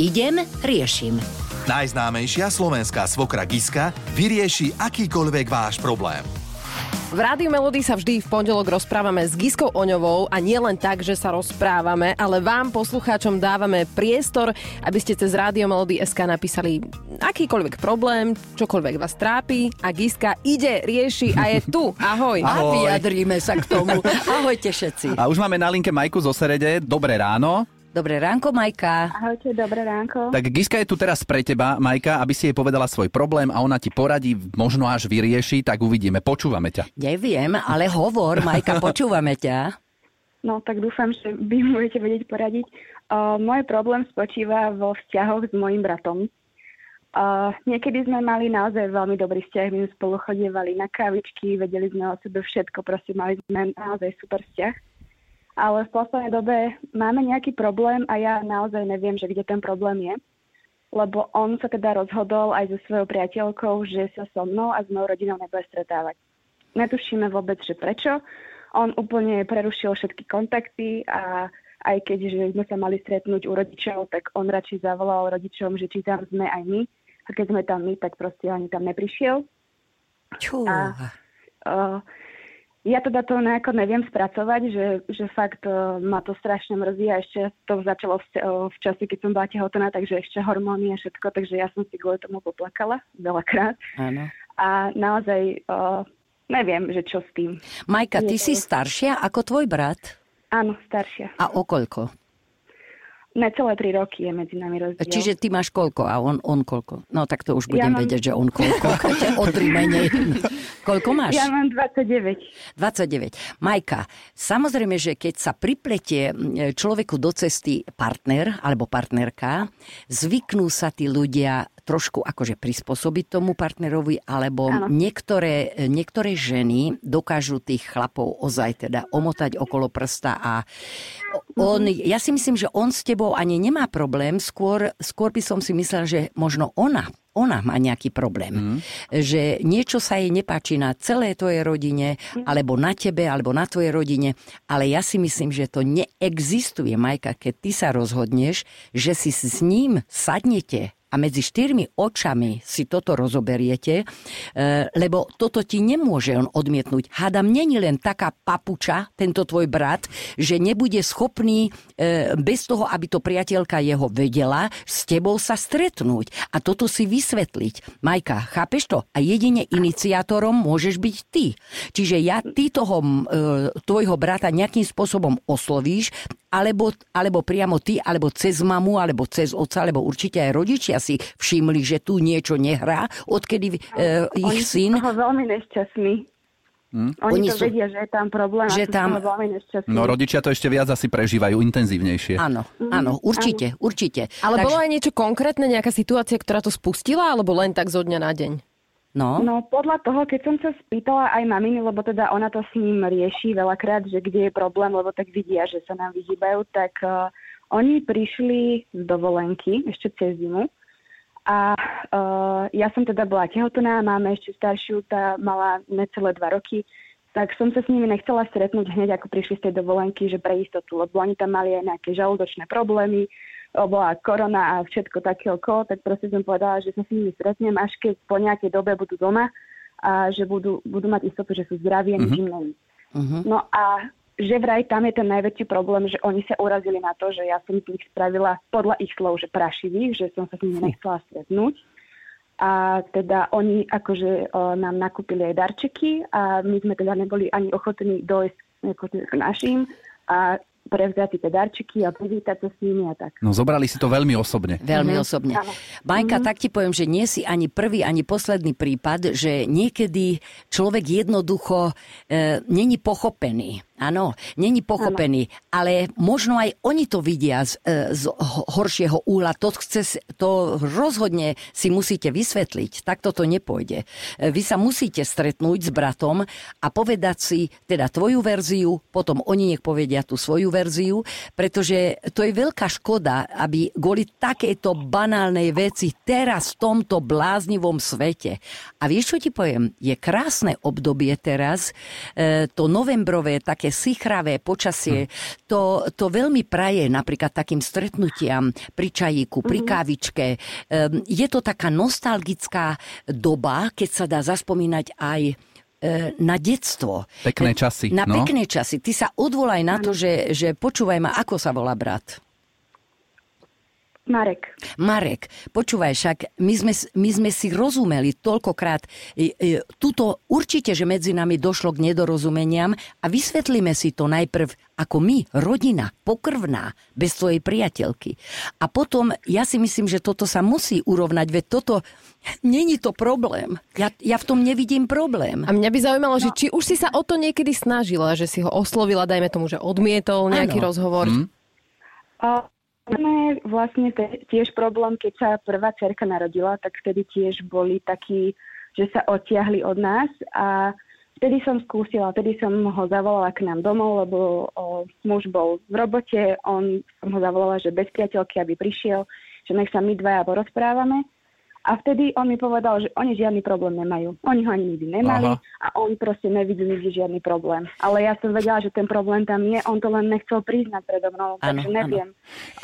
Idem, riešim. Najznámejšia slovenská svokra Giska vyrieši akýkoľvek váš problém. V Rádiu Melody sa vždy v pondelok rozprávame s Giskou Oňovou a nie len tak, že sa rozprávame, ale vám, poslucháčom, dávame priestor, aby ste cez Rádio Melody SK napísali akýkoľvek problém, čokoľvek vás trápi a Giska ide, rieši a je tu. Ahoj. A Ahoj. vyjadríme sa k tomu. Ahojte všetci. A už máme na linke Majku zo Serede. Dobré ráno. Dobré ránko, Majka. Ahojte, dobré ránko. Tak Giska je tu teraz pre teba, Majka, aby si jej povedala svoj problém a ona ti poradí, možno až vyrieši, tak uvidíme. Počúvame ťa. Neviem, ale hovor, Majka, počúvame ťa. No tak dúfam, že vy budete vedieť poradiť. Uh, môj problém spočíva vo vzťahoch s mojim bratom. Uh, niekedy sme mali naozaj veľmi dobrý vzťah, my sme spolu chodievali na kávičky, vedeli sme o sebe všetko, proste mali sme naozaj super vzťah. Ale v poslednej dobe máme nejaký problém a ja naozaj neviem, že kde ten problém je. Lebo on sa teda rozhodol aj so svojou priateľkou, že sa so mnou a s mojou rodinou nebude stretávať. Netušíme vôbec, že prečo. On úplne prerušil všetky kontakty a aj keď že sme sa mali stretnúť u rodičov, tak on radšej zavolal rodičom, že či tam sme aj my. A keď sme tam my, tak proste ani tam neprišiel. Čú. A- Uh, ja teda to nejako neviem spracovať, že, že fakt uh, ma to strašne mrzí a ešte to začalo v, uh, v čase, keď som bola tehotná, takže ešte hormóny a všetko, takže ja som si kvôli tomu poplakala veľakrát. Áno. A naozaj uh, neviem, že čo s tým. Majka, ty si to- staršia ako tvoj brat? Áno, staršia. A o koľko? Necelé tri roky je medzi nami rozdiel. Čiže ty máš koľko a on, on koľko? No tak to už Ja budem mám- vedieť, že on koľko. o tri menej. koľko máš? Ja mám 29. 29. Majka, samozrejme, že keď sa pripletie človeku do cesty partner alebo partnerka, zvyknú sa tí ľudia trošku akože prispôsobiť tomu partnerovi, alebo niektoré, niektoré ženy dokážu tých chlapov ozaj teda omotať okolo prsta a on, ja si myslím, že on s tebou ani nemá problém, skôr, skôr by som si myslela, že možno ona ona má nejaký problém. Mm. Že niečo sa jej nepáči na celé tvojej rodine, alebo na tebe, alebo na tvojej rodine. Ale ja si myslím, že to neexistuje, Majka, keď ty sa rozhodneš, že si s ním sadnete a medzi štyrmi očami si toto rozoberiete, e, lebo toto ti nemôže on odmietnúť. Hádam, není len taká papuča, tento tvoj brat, že nebude schopný e, bez toho, aby to priateľka jeho vedela, s tebou sa stretnúť a toto si vysvetliť. Majka, chápeš to? A jedine iniciátorom môžeš byť ty. Čiže ja ty toho e, tvojho brata nejakým spôsobom oslovíš, alebo, alebo priamo ty, alebo cez mamu, alebo cez oca, alebo určite aj rodičia si všimli, že tu niečo nehrá, odkedy e, Oni ich sú syn... toho veľmi nešťastní. Oni, Oni to sú- vedia, že je tam problém Že tam- veľmi nešťastní. No rodičia to ešte viac asi prežívajú intenzívnejšie. Áno, áno, určite, určite. Ale Takže- bolo aj niečo konkrétne, nejaká situácia, ktorá to spustila, alebo len tak zo dňa na deň? No, No podľa toho, keď som sa spýtala aj maminy, lebo teda ona to s ním rieši veľakrát, že kde je problém, lebo tak vidia, že sa nám vyhýbajú, tak uh, oni prišli z dovolenky ešte cez zimu a uh, ja som teda bola tehotná, máme ešte staršiu, tá mala necelé dva roky, tak som sa s nimi nechcela stretnúť hneď, ako prišli z tej dovolenky, že pre istotu, lebo oni tam mali aj nejaké žalúdočné problémy, bola korona a všetko také okolo, tak proste som povedala, že sa s nimi stretnem, až keď po nejakej dobe budú doma a že budú, budú mať istotu, že sú zdraví a nič není. Mhm. No a že vraj tam je ten najväčší problém, že oni sa urazili na to, že ja som z nich spravila podľa ich slov, že prašivých, že som sa s nimi nechcela stretnúť. A teda oni akože o, nám nakúpili aj darčeky a my sme teda neboli ani ochotní dojsť ako k našim a prevziať tie darčeky a privítať sa s nimi a tak. No zobrali si to veľmi osobne. Veľmi osobne. Áno. Majka, tak ti poviem, že nie si ani prvý, ani posledný prípad, že niekedy človek jednoducho e, není pochopený. Áno, není pochopený, ale možno aj oni to vidia z, e, z ho- horšieho úhla. To, chce, to rozhodne si musíte vysvetliť. Takto to nepôjde. E, Vy sa musíte stretnúť s bratom a povedať si teda tvoju verziu, potom oni nech povedia tú svoju verziu, pretože to je veľká škoda, aby kvôli takejto banálnej veci teraz v tomto bláznivom svete. A vieš, čo ti poviem? Je krásne obdobie teraz, e, to novembrové také také sichravé počasie, to, to veľmi praje napríklad takým stretnutiam pri čajíku, pri kávičke. Ehm, Je to taká nostalgická doba, keď sa dá zaspomínať aj e, na detstvo. Pekné časy, Na no. pekné časy. Ty sa odvolaj na to, že, že počúvaj ma, ako sa volá brat. Marek. Marek, počúvaj, však my sme, my sme si rozumeli toľkokrát. E, e, Tuto určite, že medzi nami došlo k nedorozumeniam a vysvetlíme si to najprv ako my, rodina, pokrvná, bez tvojej priateľky. A potom, ja si myslím, že toto sa musí urovnať, veď toto, není to problém. Ja, ja v tom nevidím problém. A mňa by zaujímalo, že či už si sa o to niekedy snažila, že si ho oslovila, dajme tomu, že odmietol nejaký Áno. rozhovor. A máme vlastne te, tiež problém, keď sa prvá cerka narodila, tak vtedy tiež boli takí, že sa odtiahli od nás a vtedy som skúsila, vtedy som ho zavolala k nám domov, lebo o, muž bol v robote, on som ho zavolala, že bez priateľky, aby prišiel, že nech sa my dvaja porozprávame. A vtedy on mi povedal, že oni žiadny problém nemajú. Oni ho ani nikdy nemali Aha. a on proste nevidí nikdy žiadny problém. Ale ja som vedela, že ten problém tam je, on to len nechcel priznať predo mnou, Áno, takže neviem.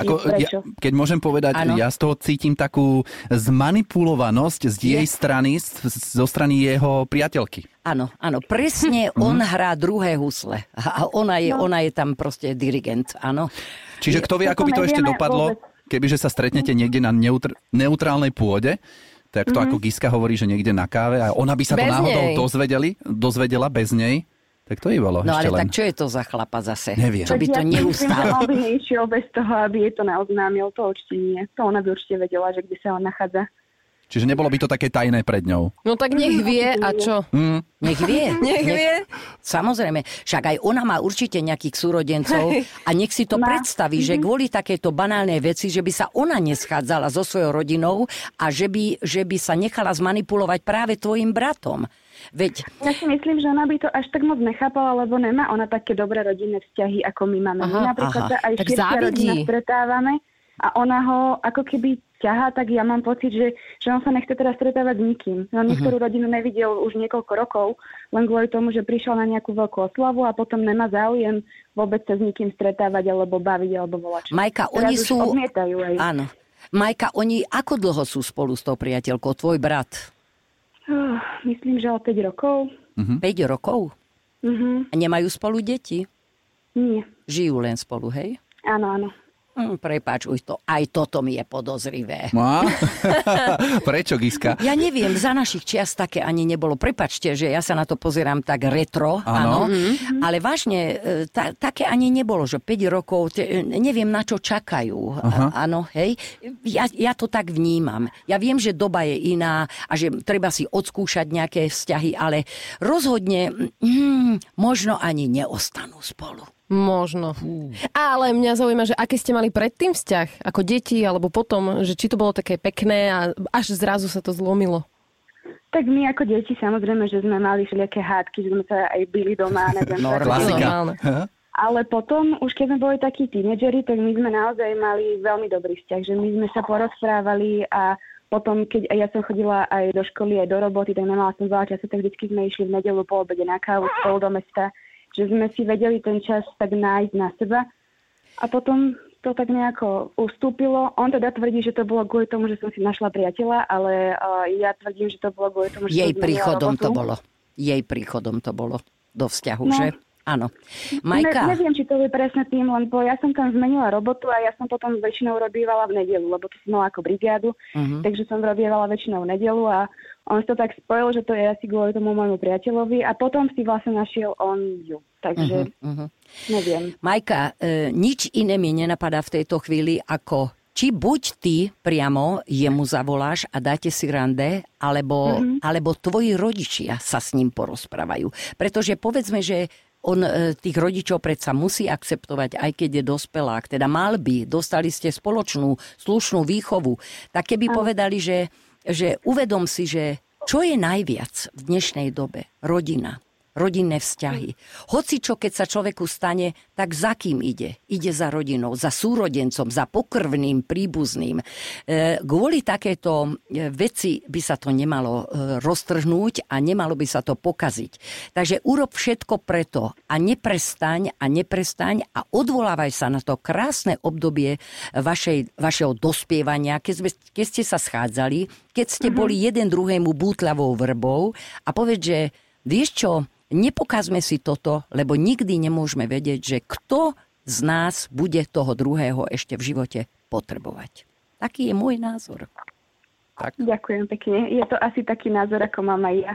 Ako, prečo. ja, keď môžem povedať, Áno. ja z toho cítim takú zmanipulovanosť z jej strany, z- zo strany jeho priateľky. Áno, áno, presne on hrá druhé husle. A ona je, ona je tam proste dirigent, áno. Čiže kto vie, ako by to ešte dopadlo, vôbec. Kebyže sa stretnete niekde na neutr- neutrálnej pôde, tak to ako Giska hovorí, že niekde na káve a ona by sa to Bez náhodou nej. dozvedeli, dozvedela bez nej, tak to by bolo No ešte ale len. tak čo je to za chlapa zase? Neviem. Čo by to ja by neišiel bez toho, aby jej to neoznámil, to určite nie. To ona by určite vedela, že kde sa on nachádza. Čiže nebolo by to také tajné pred ňou. No tak nech vie a čo? Hm, Nech vie. Nech vie. Samozrejme. Však aj ona má určite nejakých súrodencov a nech si to Má. predstaví, že kvôli takéto banálnej veci, že by sa ona neschádzala so svojou rodinou a že by, že by sa nechala zmanipulovať práve tvojim bratom. Veď Ja si myslím, že ona by to až tak moc nechápala, lebo nemá ona také dobré rodinné vzťahy, ako my máme. Aha, my napríklad aha. sa aj Tak rodina stretávame a ona ho ako keby ťahá, tak ja mám pocit, že, že on sa nechce teraz stretávať s nikým. On niektorú rodinu nevidel už niekoľko rokov, len kvôli tomu, že prišiel na nejakú veľkú oslavu a potom nemá záujem vôbec sa s nikým stretávať alebo baviť alebo volať. Majka, Teraz oni sú... Odmietajú aj. Áno. Majka, oni ako dlho sú spolu s tou priateľkou? Tvoj brat? Uh, myslím, že o 5 rokov. Hm? 5 rokov? Mhm. A nemajú spolu deti? Nie. Žijú len spolu, hej? Áno, áno. Hm, prepáč, už to, aj toto mi je podozrivé. Má? Prečo, Giska? Ja neviem, za našich čias také ani nebolo. Prepačte, že ja sa na to pozerám tak retro, Áno. áno, ale vážne, e, ta, také ani nebolo, že 5 rokov, te, neviem na čo čakajú. Áno, hej. Ja, ja to tak vnímam. Ja viem, že doba je iná a že treba si odskúšať nejaké vzťahy, ale rozhodne mm, možno ani neostanú spolu. Možno. Ale mňa zaujíma, že aké ste mali predtým vzťah, ako deti, alebo potom, že či to bolo také pekné a až zrazu sa to zlomilo. Tak my ako deti samozrejme, že sme mali všelijaké hádky, že sme sa aj byli doma, neviem. No, Klasika. Ale potom, už keď sme boli takí tínedžeri, tak my sme naozaj mali veľmi dobrý vzťah, že my sme sa porozprávali a potom, keď ja som chodila aj do školy, aj do roboty, tak nemala som veľa času, tak vždy sme išli v nedelu po obede na kávu spolu do mesta, že sme si vedeli ten čas tak nájsť na seba. A potom to tak nejako ustúpilo. On teda tvrdí, že to bolo kvôli tomu, že som si našla priateľa, ale uh, ja tvrdím, že to bolo kvôli tomu, že Jej som príchodom robotu. to bolo. Jej príchodom to bolo do vzťahu, No. že? Áno. Ne, Majka, neviem, či to je presne tým, len po, ja som tam zmenila robotu a ja som potom väčšinou robievala v nedelu, lebo to som mala ako brigádu, Mhm. takže som robievala väčšinou v nedelu a on to tak spojil, že to je asi kvôli tomu môjmu priateľovi a potom si vlastne našiel on ju. Takže mhm. neviem. Majka, e, nič iné mi nenapadá v tejto chvíli ako či buď ty priamo jemu zavoláš a dáte si rande, alebo, mm-hmm. alebo tvoji rodičia sa s ním porozprávajú. Pretože povedzme, že on e, tých rodičov predsa musí akceptovať, aj keď je dospelák. Teda mal by, dostali ste spoločnú, slušnú výchovu. Tak keby povedali, že, že uvedom si, že čo je najviac v dnešnej dobe? Rodina. Rodinné vzťahy. Hoci čo, keď sa človeku stane, tak za kým ide? Ide za rodinou, za súrodencom, za pokrvným, príbuzným. E, kvôli takéto e, veci by sa to nemalo e, roztrhnúť a nemalo by sa to pokaziť. Takže urob všetko preto a neprestaň a neprestaň a odvolávaj sa na to krásne obdobie vašej, vašeho dospievania, keď, sme, keď ste sa schádzali, keď ste mm-hmm. boli jeden druhému bútľavou vrbou a povedz, že vieš čo, nepokazme si toto, lebo nikdy nemôžeme vedieť, že kto z nás bude toho druhého ešte v živote potrebovať. Taký je môj názor. Tak. Ďakujem pekne. Je to asi taký názor, ako mám aj ja.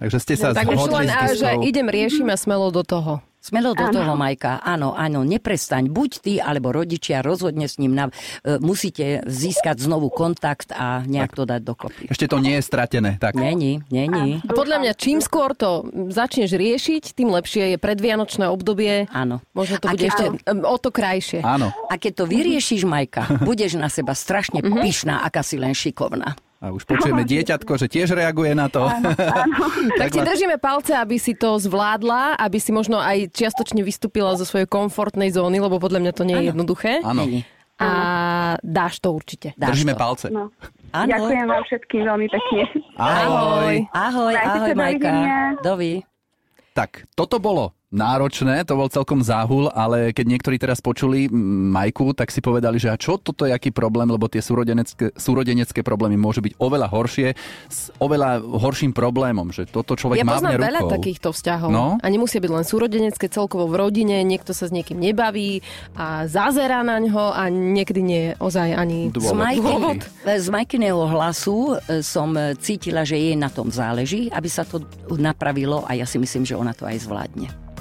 Takže ste sa no, zhodli len, s že idem, riešim a smelo do toho. Smelo do ano. toho, Majka. Áno, áno, neprestaň. Buď ty, alebo rodičia, rozhodne s ním. Na, e, musíte získať znovu kontakt a nejak tak. to dať dokopy. Ešte to nie je stratené. Tak. Není, není. A podľa mňa, čím skôr to začneš riešiť, tým lepšie je predvianočné obdobie. Áno. Možno to bude ešte áno. o to krajšie. Áno. A keď to vyriešiš, Majka, budeš na seba strašne mhm. pyšná, aká si len šikovná. A už počujeme dieťatko, že tiež reaguje na to. Áno, áno. tak ti držíme palce, aby si to zvládla, aby si možno aj čiastočne vystúpila zo svojej komfortnej zóny, lebo podľa mňa to nie je áno. jednoduché. Áno. A dáš to určite. Dáš Držíme to. palce. No. Áno. Ďakujem vám všetkým veľmi pekne. Ahoj. Ahoj, ahoj, ahoj Majka. Dovi. Tak, toto bolo náročné, to bol celkom záhul, ale keď niektorí teraz počuli Majku, tak si povedali, že a čo toto je aký problém, lebo tie súrodenecké, súrodenecké problémy môžu byť oveľa horšie, s oveľa horším problémom, že toto človek ja má v veľa takýchto vzťahov. No? A nemusia byť len súrodenecké, celkovo v rodine, niekto sa s niekým nebaví a zazerá na ňo a niekedy nie je ozaj ani dôvod. Z, Majky, z Majkyného hlasu e, som cítila, že jej na tom záleží, aby sa to napravilo a ja si myslím, že ona to aj zvládne.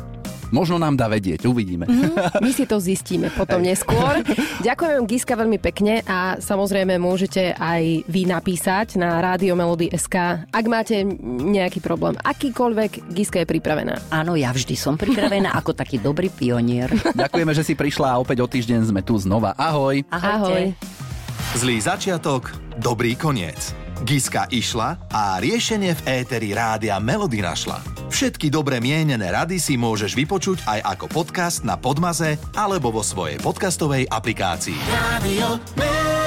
Možno nám dá vedieť, uvidíme. Mm, my si to zistíme potom neskôr. Ďakujem Giska veľmi pekne a samozrejme môžete aj vy napísať na Rádio Melody SK, ak máte nejaký problém. Akýkoľvek, Giska je pripravená. Áno, ja vždy som pripravená ako taký dobrý pionier. Ďakujeme, že si prišla a opäť o týždeň sme tu znova. Ahoj. Ahojte. Ahoj. Zlý začiatok, dobrý koniec. Giska išla a riešenie v éteri rádia Melody našla. Všetky dobre mienené rady si môžeš vypočuť aj ako podcast na Podmaze alebo vo svojej podcastovej aplikácii. Radio.